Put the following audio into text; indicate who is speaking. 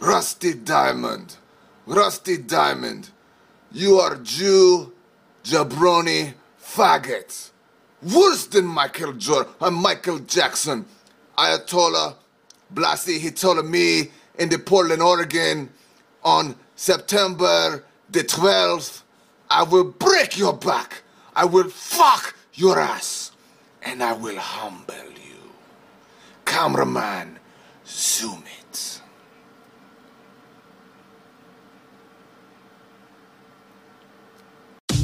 Speaker 1: Rusty Diamond, Rusty Diamond, you are Jew, jabroni, faggot. Worse than Michael Jordan and uh, Michael Jackson. Ayatollah Blasi, he told me in the Portland, Oregon on September the 12th, I will break your back. I will fuck your ass. And I will humble you. Cameraman, zoom it.